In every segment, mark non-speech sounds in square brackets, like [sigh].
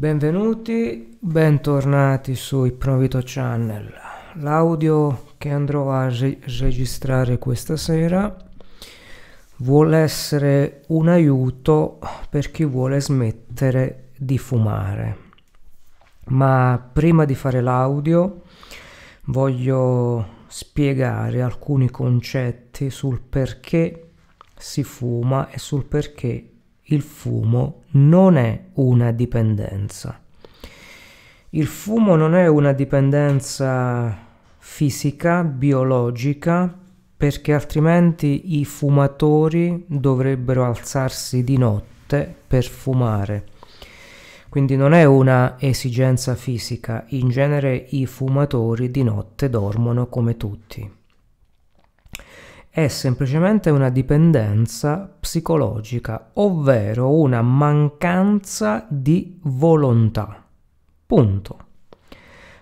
Benvenuti, bentornati su Ipnovito Channel. L'audio che andrò a re- registrare questa sera vuole essere un aiuto per chi vuole smettere di fumare. Ma prima di fare l'audio voglio spiegare alcuni concetti sul perché si fuma e sul perché il fumo non è una dipendenza. Il fumo non è una dipendenza fisica, biologica, perché altrimenti i fumatori dovrebbero alzarsi di notte per fumare. Quindi non è una esigenza fisica, in genere i fumatori di notte dormono come tutti è semplicemente una dipendenza psicologica, ovvero una mancanza di volontà. Punto.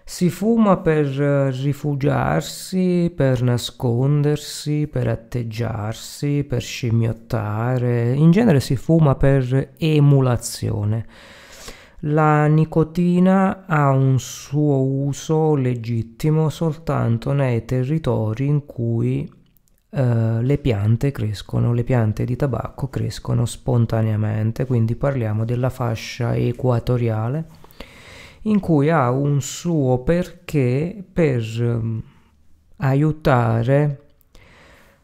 Si fuma per rifugiarsi, per nascondersi, per atteggiarsi, per scimmiottare, in genere si fuma per emulazione. La nicotina ha un suo uso legittimo soltanto nei territori in cui Uh, le piante crescono, le piante di tabacco crescono spontaneamente, quindi parliamo della fascia equatoriale in cui ha un suo perché per um, aiutare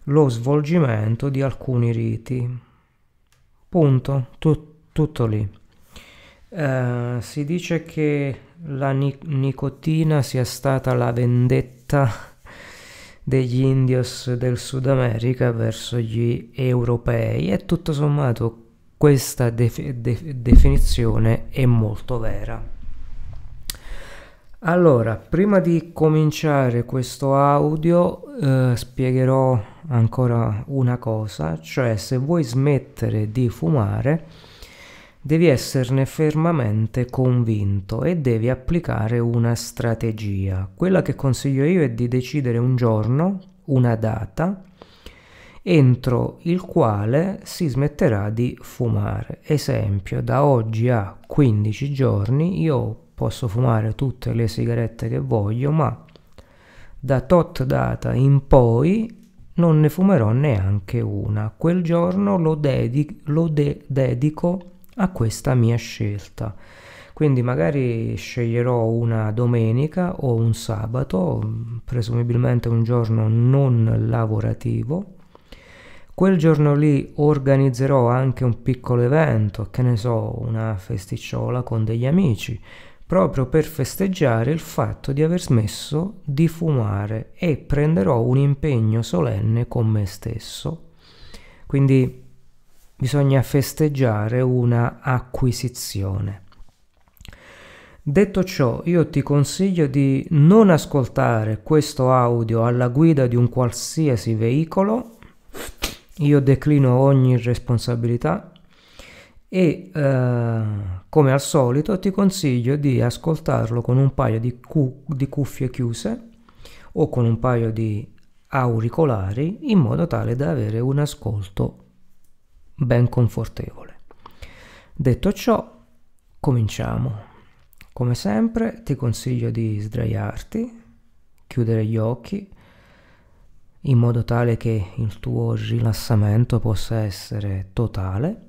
lo svolgimento di alcuni riti. Punto, Tut- tutto lì. Uh, si dice che la ni- nicotina sia stata la vendetta degli indios del Sud America verso gli europei e tutto sommato questa def- de- definizione è molto vera. Allora, prima di cominciare questo audio eh, spiegherò ancora una cosa, cioè se vuoi smettere di fumare devi esserne fermamente convinto e devi applicare una strategia. Quella che consiglio io è di decidere un giorno, una data, entro il quale si smetterà di fumare. Esempio, da oggi a 15 giorni io posso fumare tutte le sigarette che voglio, ma da tot data in poi non ne fumerò neanche una. Quel giorno lo, dedico, lo de- dedico a questa mia scelta. Quindi magari sceglierò una domenica o un sabato, presumibilmente un giorno non lavorativo. Quel giorno lì organizzerò anche un piccolo evento, che ne so, una festicciola con degli amici, proprio per festeggiare il fatto di aver smesso di fumare e prenderò un impegno solenne con me stesso. Quindi bisogna festeggiare una acquisizione. Detto ciò, io ti consiglio di non ascoltare questo audio alla guida di un qualsiasi veicolo, io declino ogni responsabilità e eh, come al solito ti consiglio di ascoltarlo con un paio di, cu- di cuffie chiuse o con un paio di auricolari in modo tale da avere un ascolto ben confortevole. Detto ciò, cominciamo. Come sempre ti consiglio di sdraiarti, chiudere gli occhi in modo tale che il tuo rilassamento possa essere totale.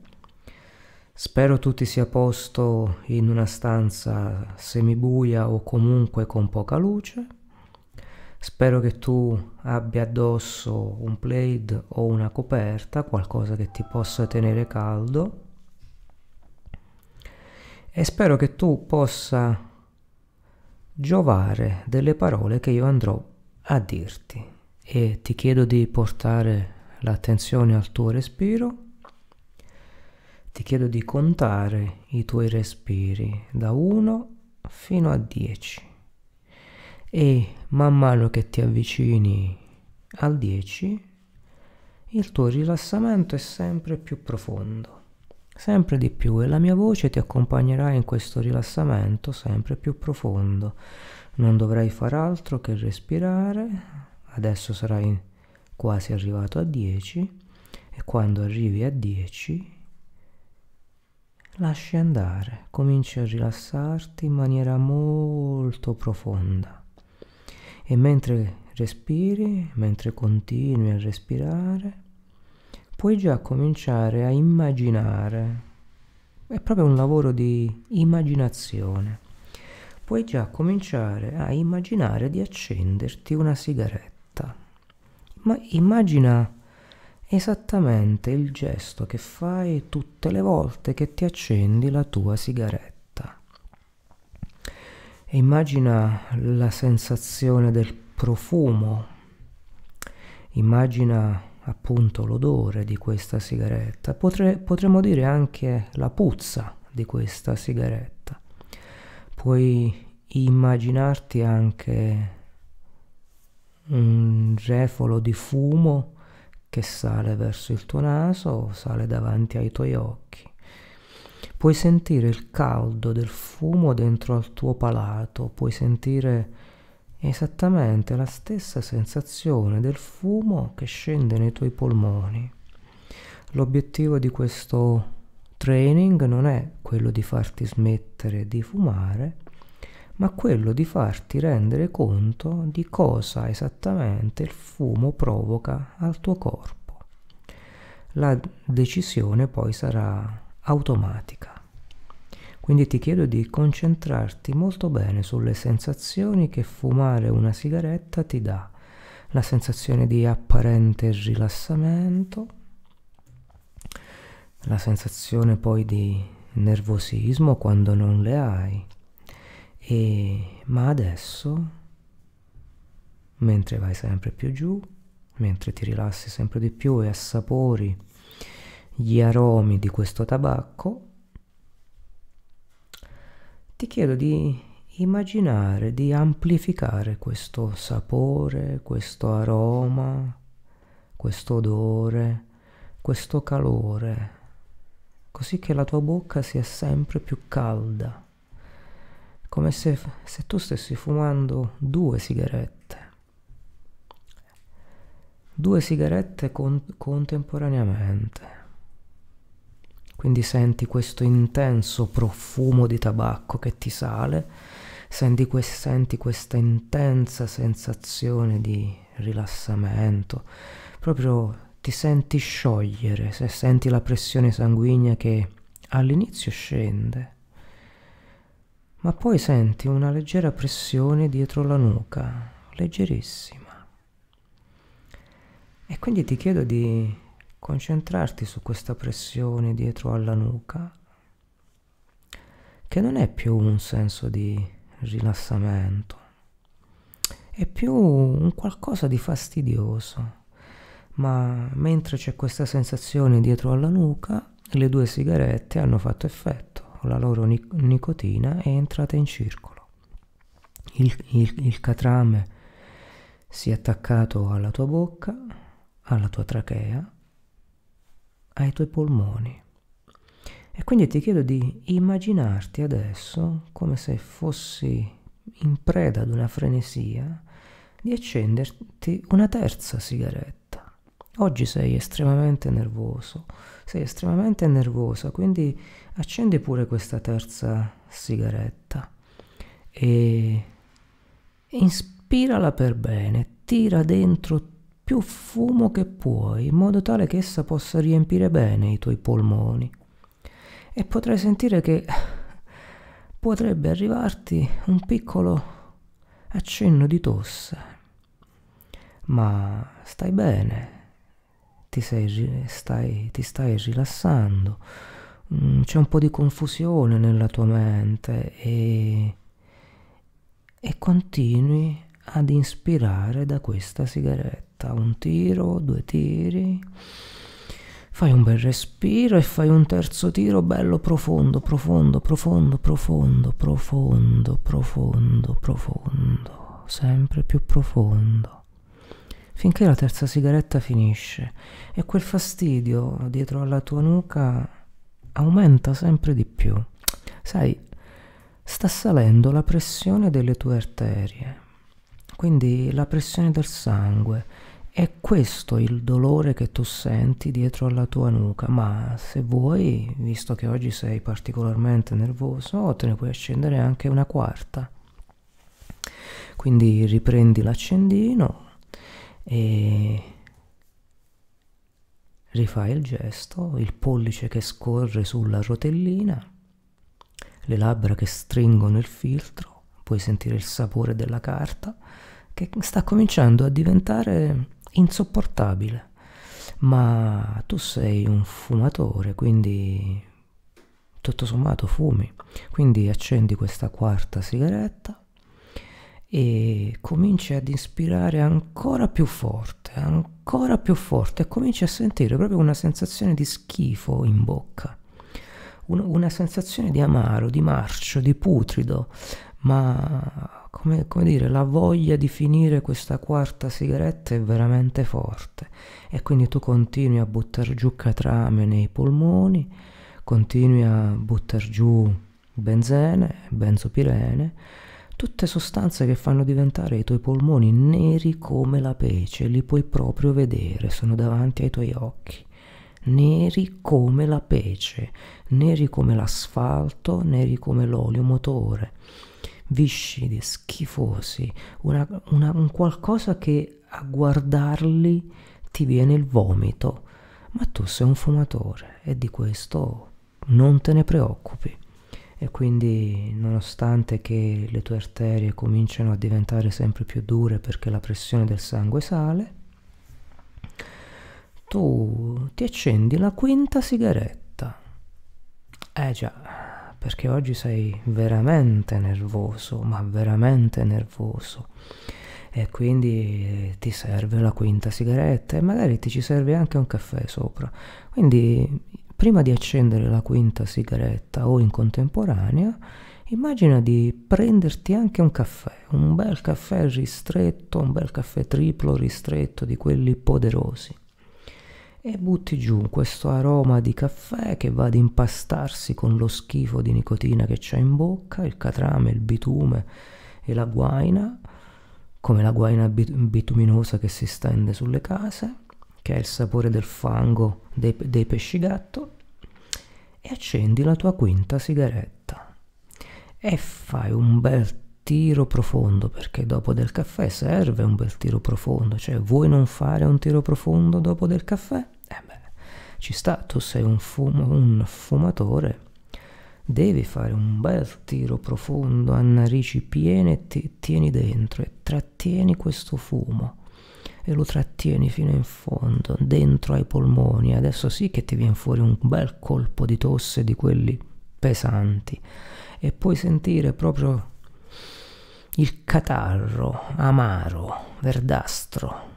Spero tu ti sia posto in una stanza semibuia o comunque con poca luce. Spero che tu abbia addosso un plaid o una coperta, qualcosa che ti possa tenere caldo. E spero che tu possa giovare delle parole che io andrò a dirti. E ti chiedo di portare l'attenzione al tuo respiro. Ti chiedo di contare i tuoi respiri da 1 fino a 10 e man mano che ti avvicini al 10 il tuo rilassamento è sempre più profondo, sempre di più. E la mia voce ti accompagnerà in questo rilassamento sempre più profondo. Non dovrai far altro che respirare, adesso sarai quasi arrivato a 10 e quando arrivi a 10 lasci andare, cominci a rilassarti in maniera molto profonda. E mentre respiri, mentre continui a respirare, puoi già cominciare a immaginare. È proprio un lavoro di immaginazione. Puoi già cominciare a immaginare di accenderti una sigaretta. Ma immagina esattamente il gesto che fai tutte le volte che ti accendi la tua sigaretta. E immagina la sensazione del profumo, immagina appunto l'odore di questa sigaretta, Potre, potremmo dire anche la puzza di questa sigaretta. Puoi immaginarti anche un refolo di fumo che sale verso il tuo naso, sale davanti ai tuoi occhi. Puoi sentire il caldo del fumo dentro al tuo palato, puoi sentire esattamente la stessa sensazione del fumo che scende nei tuoi polmoni. L'obiettivo di questo training non è quello di farti smettere di fumare, ma quello di farti rendere conto di cosa esattamente il fumo provoca al tuo corpo. La decisione poi sarà automatica. Quindi ti chiedo di concentrarti molto bene sulle sensazioni che fumare una sigaretta ti dà. La sensazione di apparente rilassamento, la sensazione poi di nervosismo quando non le hai, e, ma adesso, mentre vai sempre più giù, mentre ti rilassi sempre di più e assapori gli aromi di questo tabacco, ti chiedo di immaginare, di amplificare questo sapore, questo aroma, questo odore, questo calore, così che la tua bocca sia sempre più calda come se, se tu stessi fumando due sigarette, due sigarette con, contemporaneamente. Quindi senti questo intenso profumo di tabacco che ti sale, senti, que- senti questa intensa sensazione di rilassamento, proprio ti senti sciogliere, se senti la pressione sanguigna che all'inizio scende ma poi senti una leggera pressione dietro la nuca, leggerissima. E quindi ti chiedo di concentrarti su questa pressione dietro alla nuca, che non è più un senso di rilassamento, è più un qualcosa di fastidioso. Ma mentre c'è questa sensazione dietro alla nuca, le due sigarette hanno fatto effetto la loro nic- nicotina è entrata in circolo. Il, il, il catrame si è attaccato alla tua bocca, alla tua trachea, ai tuoi polmoni. E quindi ti chiedo di immaginarti adesso come se fossi in preda ad una frenesia di accenderti una terza sigaretta Oggi sei estremamente nervoso, sei estremamente nervosa, quindi accendi pure questa terza sigaretta e inspirala per bene, tira dentro più fumo che puoi, in modo tale che essa possa riempire bene i tuoi polmoni. E potrai sentire che [laughs] potrebbe arrivarti un piccolo accenno di tosse. Ma stai bene, ti, sei, stai, ti stai rilassando, mm, c'è un po' di confusione nella tua mente e, e continui ad ispirare da questa sigaretta, un tiro, due tiri, fai un bel respiro e fai un terzo tiro bello profondo, profondo, profondo, profondo, profondo, profondo, profondo, sempre più profondo finché la terza sigaretta finisce e quel fastidio dietro alla tua nuca aumenta sempre di più. Sai, sta salendo la pressione delle tue arterie, quindi la pressione del sangue è questo il dolore che tu senti dietro alla tua nuca, ma se vuoi, visto che oggi sei particolarmente nervoso, te ne puoi accendere anche una quarta. Quindi riprendi l'accendino e rifai il gesto, il pollice che scorre sulla rotellina, le labbra che stringono il filtro, puoi sentire il sapore della carta che sta cominciando a diventare insopportabile. Ma tu sei un fumatore, quindi tutto sommato fumi. Quindi accendi questa quarta sigaretta e cominci ad ispirare ancora più forte, ancora più forte e cominci a sentire proprio una sensazione di schifo in bocca. Una, una sensazione di amaro, di marcio, di putrido, ma come, come, dire, la voglia di finire questa quarta sigaretta è veramente forte e quindi tu continui a buttare giù catrame nei polmoni, continui a buttare giù benzene, benzopirene, tutte sostanze che fanno diventare i tuoi polmoni neri come la pece, li puoi proprio vedere, sono davanti ai tuoi occhi. Neri come la pece, neri come l'asfalto, neri come l'olio motore viscidi, schifosi, una, una, un qualcosa che a guardarli ti viene il vomito. Ma tu sei un fumatore e di questo non te ne preoccupi. E quindi, nonostante che le tue arterie cominciano a diventare sempre più dure perché la pressione del sangue sale, tu ti accendi la quinta sigaretta. Eh già, perché oggi sei veramente nervoso, ma veramente nervoso. E quindi ti serve la quinta sigaretta e magari ti ci serve anche un caffè sopra. Quindi prima di accendere la quinta sigaretta o in contemporanea, immagina di prenderti anche un caffè, un bel caffè ristretto, un bel caffè triplo ristretto di quelli poderosi e butti giù questo aroma di caffè che va ad impastarsi con lo schifo di nicotina che c'è in bocca, il catrame, il bitume e la guaina, come la guaina bituminosa che si stende sulle case, che è il sapore del fango dei, dei pesci gatto, e accendi la tua quinta sigaretta. E fai un bel tiro profondo perché dopo del caffè serve un bel tiro profondo cioè vuoi non fare un tiro profondo dopo del caffè ci sta, tu sei un, fum- un fumatore, devi fare un bel tiro profondo a narici piene e ti tieni dentro e trattieni questo fumo. E lo trattieni fino in fondo, dentro ai polmoni. Adesso sì che ti viene fuori un bel colpo di tosse di quelli pesanti. E puoi sentire proprio il catarro amaro, verdastro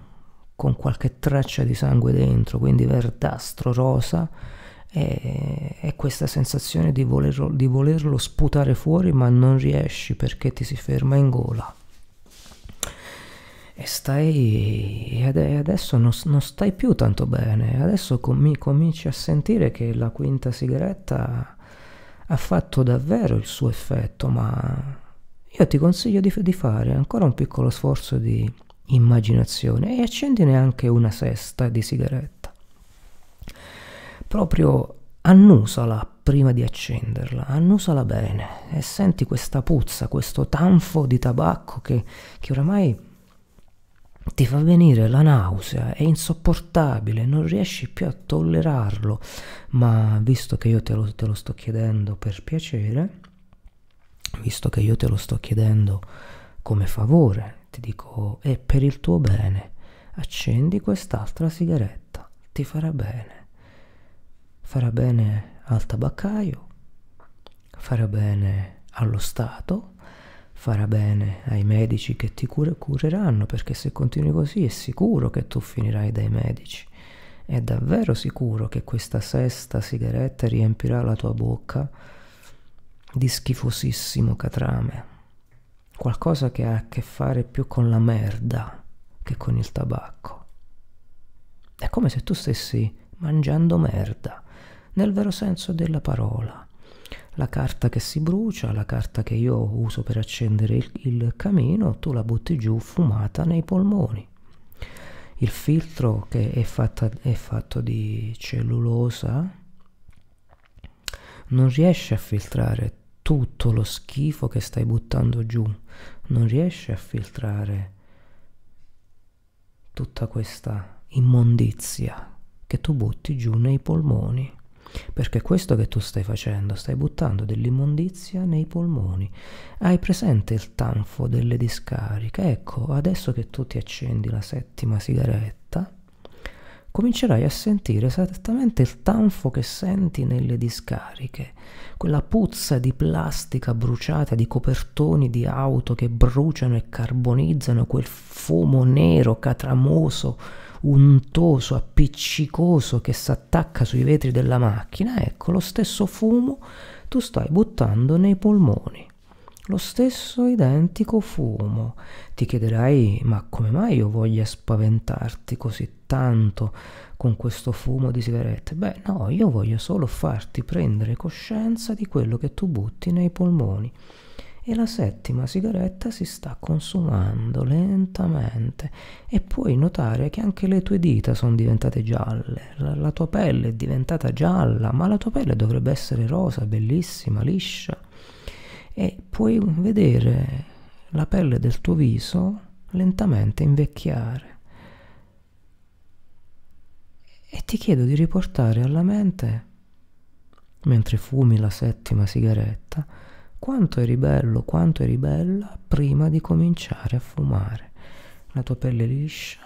con qualche traccia di sangue dentro, quindi verdastro, rosa, e, e questa sensazione di volerlo, di volerlo sputare fuori ma non riesci perché ti si ferma in gola. E stai. Adesso non, non, stai più tanto bene. Adesso com- cominci a sentire che la quinta sigaretta ha fatto davvero il suo effetto. Ma io ti consiglio di, di fare ancora un piccolo sforzo di immaginazione e accendine anche una sesta di sigaretta. Proprio annusala prima di accenderla, annusala bene e senti questa puzza, questo tanfo di tabacco che, che oramai ti fa venire la nausea, è insopportabile, non riesci più a tollerarlo, ma visto che io te lo, te lo sto chiedendo per piacere, visto che io te lo sto chiedendo come favore, ti dico è per il tuo bene, accendi quest'altra sigaretta, ti farà bene. Farà bene al tabaccaio, farà bene allo Stato, farà bene ai medici che ti cure, cureranno, perché se continui così è sicuro che tu finirai dai medici. È davvero sicuro che questa sesta sigaretta riempirà la tua bocca di schifosissimo catrame qualcosa che ha a che fare più con la merda che con il tabacco. È come se tu stessi mangiando merda, nel vero senso della parola. La carta che si brucia, la carta che io uso per accendere il, il camino, tu la butti giù fumata nei polmoni. il filtro che è, fatta, è fatto di cellulosa non riesce a filtrare tutto lo schifo che stai buttando giù, non riesce a filtrare tutta questa immondizia che tu butti giù nei polmoni. Perché questo che tu stai facendo, stai buttando dell'immondizia nei polmoni. Hai presente il tanfo delle discariche? Ecco, adesso che tu ti accendi la settima sigaretta, comincerai a sentere esattamente il tanfo che senti nelle discariche, quella puzza di plastica bruciata, di copertoni di auto che bruciano e carbonizzano, quel fumo nero catramoso untoso, appiccicoso che si attacca sui vetri della macchina, ecco lo stesso fumo tu stai buttando nei polmoni. Lo stesso identico fumo. Ti chiederai, ma come mai io voglia spaventarti così tanto con questo fumo di sigarette? Beh, no, io voglio solo farti prendere coscienza di quello che tu butti nei polmoni e la settima sigaretta si sta consumando lentamente e puoi notare che anche le tue dita sono diventate gialle, la, la, tua pelle è diventata gialla, ma la tua pelle dovrebbe essere rosa, bellissima, liscia e puoi vedere la pelle del tuo viso lentamente invecchiare. E ti chiedo di riportare alla mente, mentre fumi la settima sigaretta, quanto eri bello, quanto eri bella prima di cominciare a fumare. La tua pelle liscia,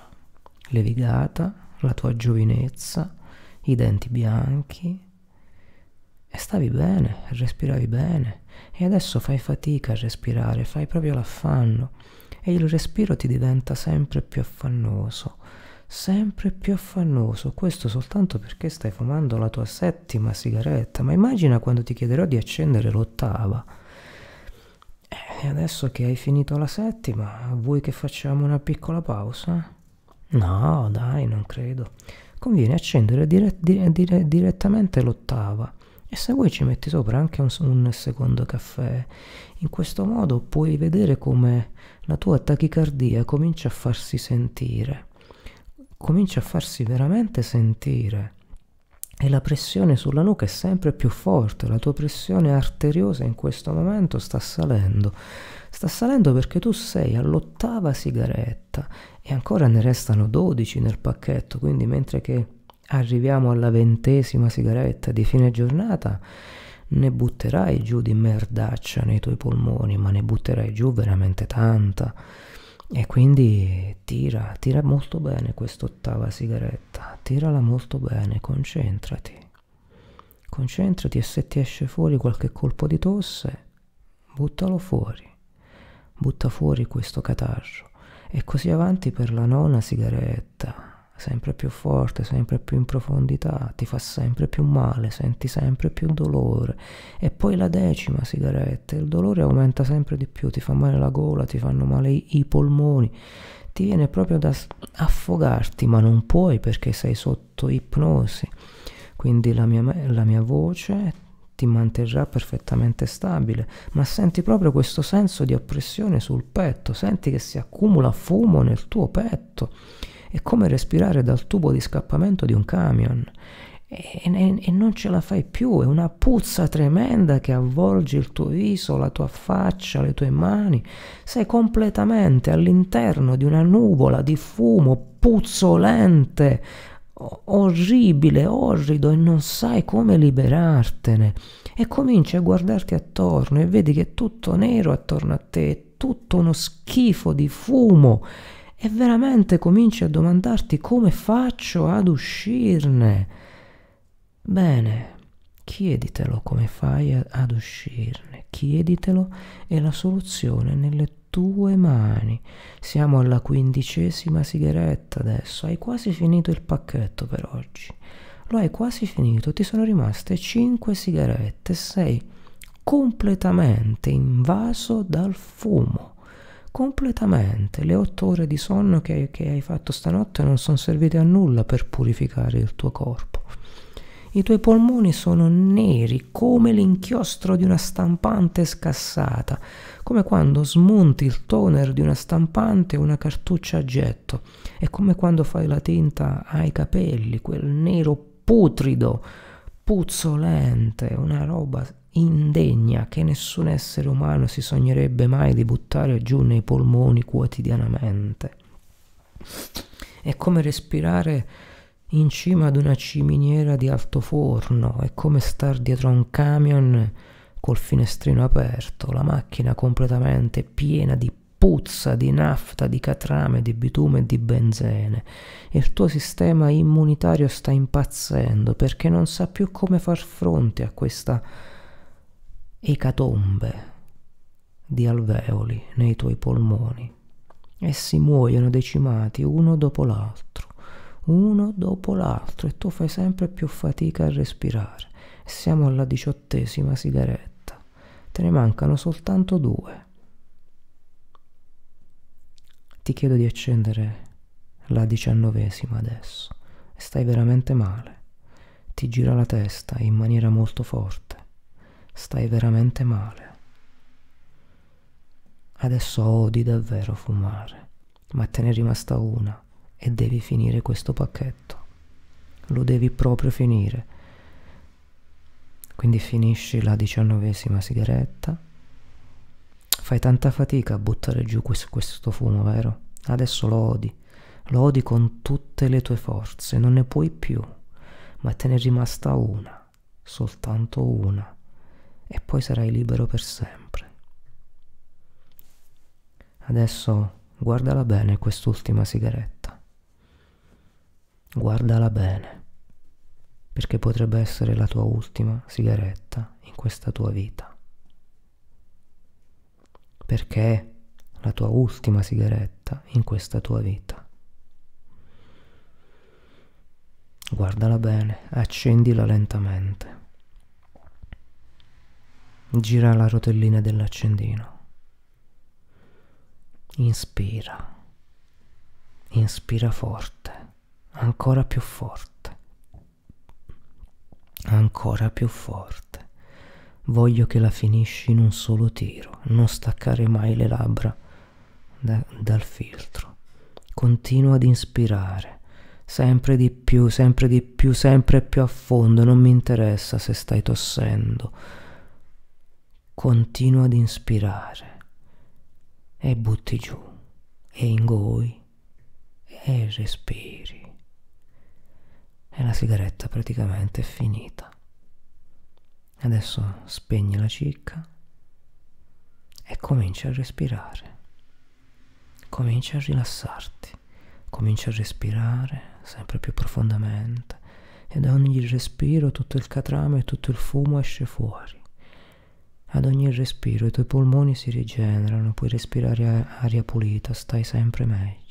levigata, la tua giovinezza, i denti bianchi. E stavi bene, respiravi bene. E adesso fai fatica a respirare, fai proprio l'affanno. E il respiro ti diventa sempre più affannoso sempre più affannoso, questo soltanto perché stai fumando la tua settima sigaretta, ma immagina quando ti chiederò di accendere l'ottava. E adesso che hai finito la settima, vuoi che facciamo una piccola pausa? No, dai, non credo. Conviene accendere dire, dire, dire, direttamente l'ottava e se vuoi ci metti sopra anche un, un secondo caffè. In questo modo puoi vedere come la tua tachicardia comincia a farsi sentire. Comincia a farsi veramente sentire e la pressione sulla nuca è sempre più forte, la tua pressione arteriosa in questo momento sta salendo. Sta salendo perché tu sei all'ottava sigaretta e ancora ne restano 12 nel pacchetto, quindi mentre che arriviamo alla ventesima sigaretta di fine giornata, ne butterai giù di merdaccia nei tuoi polmoni, ma ne butterai giù veramente tanta. E quindi tira, tira molto bene quest'ottava sigaretta, tirala molto bene, concentrati. Concentrati e se ti esce fuori qualche colpo di tosse, buttalo fuori. Butta fuori questo catarro. E così avanti per la nona sigaretta sempre più forte, sempre più in profondità, ti fa sempre più male, senti sempre più dolore. E poi la decima sigaretta, il dolore aumenta sempre di più, ti fa male la gola, ti fanno male i, polmoni, ti viene proprio da affogarti, ma non puoi perché sei sotto ipnosi. Quindi la mia, la mia voce ti manterrà perfettamente stabile, ma senti proprio questo senso di oppressione sul petto, senti che si accumula fumo nel tuo petto è come respirare dal tubo di scappamento di un camion. E, e, e, non ce la fai più, è una puzza tremenda che avvolge il tuo viso, la tua faccia, le tue mani. Sei completamente all'interno di una nuvola di fumo puzzolente, orribile, orrido e non sai come liberartene. E cominci a guardarti attorno e vedi che è tutto nero attorno a te, è tutto uno schifo di fumo e veramente cominci a domandarti come faccio ad uscirne. Bene, chieditelo come fai ad uscirne, chieditelo e la soluzione è nelle tue mani. Siamo alla quindicesima sigaretta adesso, hai quasi finito il pacchetto per oggi. Lo hai quasi finito, ti sono rimaste cinque sigarette, sei completamente invaso dal fumo completamente. Le otto ore di sonno che, che hai fatto stanotte non sono servite a nulla per purificare il tuo corpo. I tuoi polmoni sono neri come l'inchiostro di una stampante scassata, come quando smonti il toner di una stampante o una cartuccia a getto. È come quando fai la tinta ai capelli, quel nero putrido, puzzolente, una roba indegna che nessun essere umano si sognerebbe mai di buttare giù nei polmoni quotidianamente. È come respirare in cima ad una ciminiera di altoforno, è come star dietro a un camion col finestrino aperto, la macchina completamente piena di puzza, di nafta, di catrame, di bitume e di benzene. Il tuo sistema immunitario sta impazzendo perché non sa più come far fronte a questa ecatombe di alveoli nei tuoi polmoni. Essi muoiono decimati uno dopo l'altro uno dopo l'altro e tu fai sempre più fatica a respirare. Siamo alla diciottesima sigaretta, te ne mancano soltanto due. Ti chiedo di accendere la diciannovesima adesso. Stai veramente male. Ti gira la testa in maniera molto forte. Stai veramente male. Adesso odi davvero fumare, ma te ne è rimasta una e devi finire questo pacchetto. Lo devi proprio finire. Quindi finisci la diciannovesima sigaretta. Fai tanta fatica a buttare giù questo, questo fumo, vero? Adesso lo odi. Lo odi con tutte le tue forze, non ne puoi più. Ma te ne è rimasta una, soltanto una. E poi sarai libero per sempre. Adesso guardala bene quest'ultima sigaretta. Guardala bene, perché potrebbe essere la tua ultima sigaretta in questa tua vita. Perché è la tua ultima sigaretta in questa tua vita. Guardala bene, accendila lentamente. Gira la rotellina dell'accendino. Inspira. Inspira forte ancora più forte, ancora più forte. Voglio che la finisci in un solo tiro, non staccare mai le labbra da, dal filtro. Continua ad inspirare, sempre di più, sempre di più, sempre più a fondo, non mi interessa se stai tossendo. Continua ad inspirare e butti giù e ingoi e respiri e la sigaretta praticamente è finita. Adesso spegni la cicca e cominci a respirare. Cominci a rilassarti, cominci a respirare sempre più profondamente e da ogni respiro tutto il catrame e tutto il fumo esce fuori. Ad ogni respiro i tuoi polmoni si rigenerano, puoi respirare aria pulita, stai sempre meglio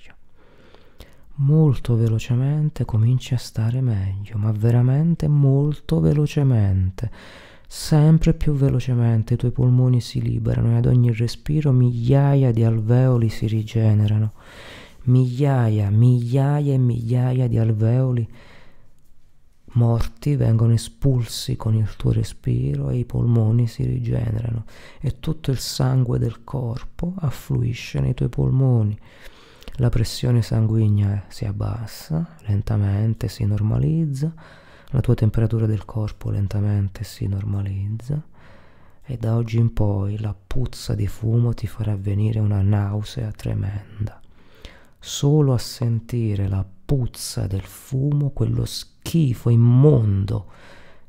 molto velocemente cominci a stare meglio, ma veramente molto velocemente. Sempre più velocemente i tuoi polmoni si liberano e ad ogni respiro migliaia di alveoli si rigenerano. Migliaia, migliaia e migliaia di alveoli morti vengono espulsi con il tuo respiro e i polmoni si rigenerano e tutto il sangue del corpo affluisce nei tuoi polmoni la pressione sanguigna si abbassa, lentamente si normalizza, la tua temperatura del corpo lentamente si normalizza e da oggi in poi la puzza di fumo ti farà venire una nausea tremenda. Solo a sentire la puzza del fumo, quello schifo immondo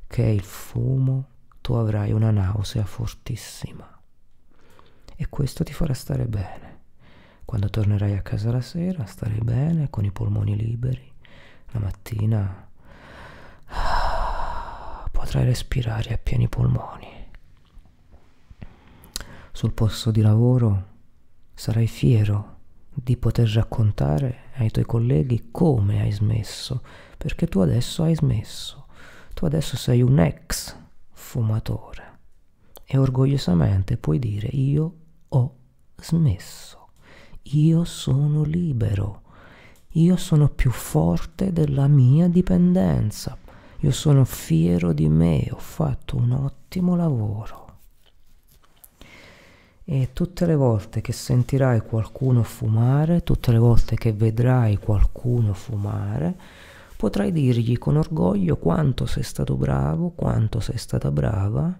che è il fumo, tu avrai una nausea fortissima. E questo ti farà stare bene. Quando tornerai a casa la sera starai bene, con i polmoni liberi. La mattina potrai respirare a pieni polmoni. Sul posto di lavoro sarai fiero di poter raccontare ai tuoi colleghi come hai smesso, perché tu adesso hai smesso. Tu adesso sei un ex fumatore e orgogliosamente puoi dire io ho smesso. Io sono libero. Io sono più forte della mia dipendenza. Io sono fiero di me, ho fatto un ottimo lavoro. E tutte le volte che sentirai qualcuno fumare, tutte le volte che vedrai qualcuno fumare, potrai dirgli con orgoglio quanto sei stato bravo, quanto sei stata brava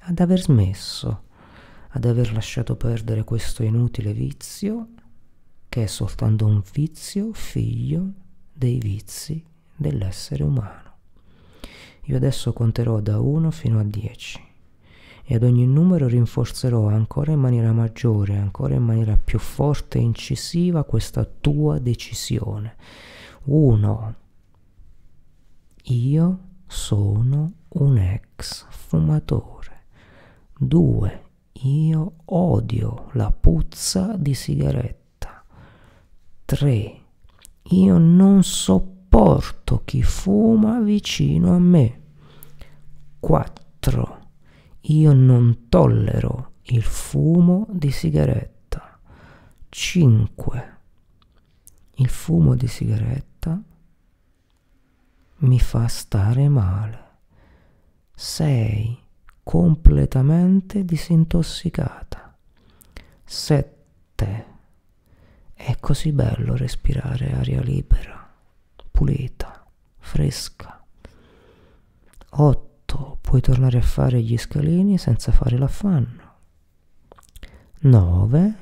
ad aver smesso, ad aver lasciato perdere questo inutile vizio che è soltanto un vizio figlio dei vizi dell'essere umano. Io adesso conterò da 1 fino a 10 e ad ogni numero rinforzerò ancora in maniera maggiore, ancora in maniera più forte e incisiva questa tua decisione. 1. Io sono un ex fumatore. 2. Io odio la puzza di sigaretta. 3. Io non sopporto chi fuma vicino a me. 4. Io non tollero il fumo di sigaretta. 5. Il fumo di sigaretta mi fa stare male. 6. Completamente disintossicata. 7. È così bello respirare aria libera, pulita, fresca. 8 puoi tornare a fare gli scalini senza fare l'affanno. 9.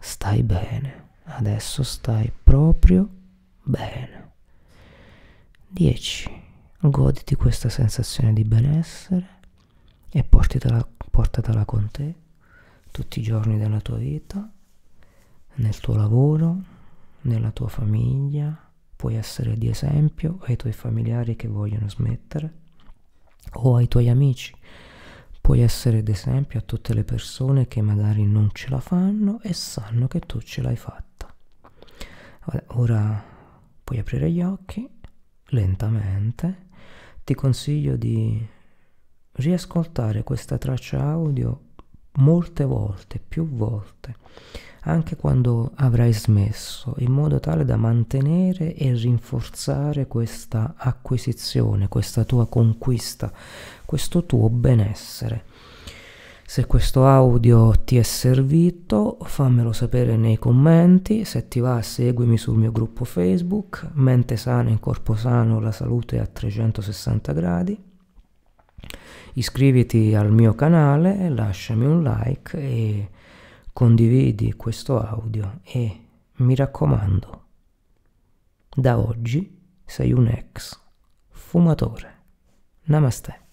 Stai bene. Adesso stai proprio bene. 10. Goditi questa sensazione di benessere e portatela, portatela con te tutti i giorni della tua vita, nel tuo lavoro, nella tua famiglia. Puoi essere di esempio ai tuoi familiari che vogliono smettere o ai tuoi amici. Puoi essere d'esempio a tutte le persone che magari non ce la fanno e sanno che tu ce l'hai fatta. Ora puoi aprire gli occhi lentamente. Ti consiglio di riascoltare questa traccia audio molte volte, più volte anche quando avrai smesso, in modo tale da mantenere e rinforzare questa acquisizione, questa tua conquista, questo tuo benessere. Se questo audio ti è servito, fammelo sapere nei commenti, se ti va seguimi sul mio gruppo Facebook, Mente sana in corpo sano, la salute a 360 gradi. Iscriviti al mio canale, lasciami un like e condividi questo audio e mi raccomando, da oggi sei un ex fumatore. Namaste.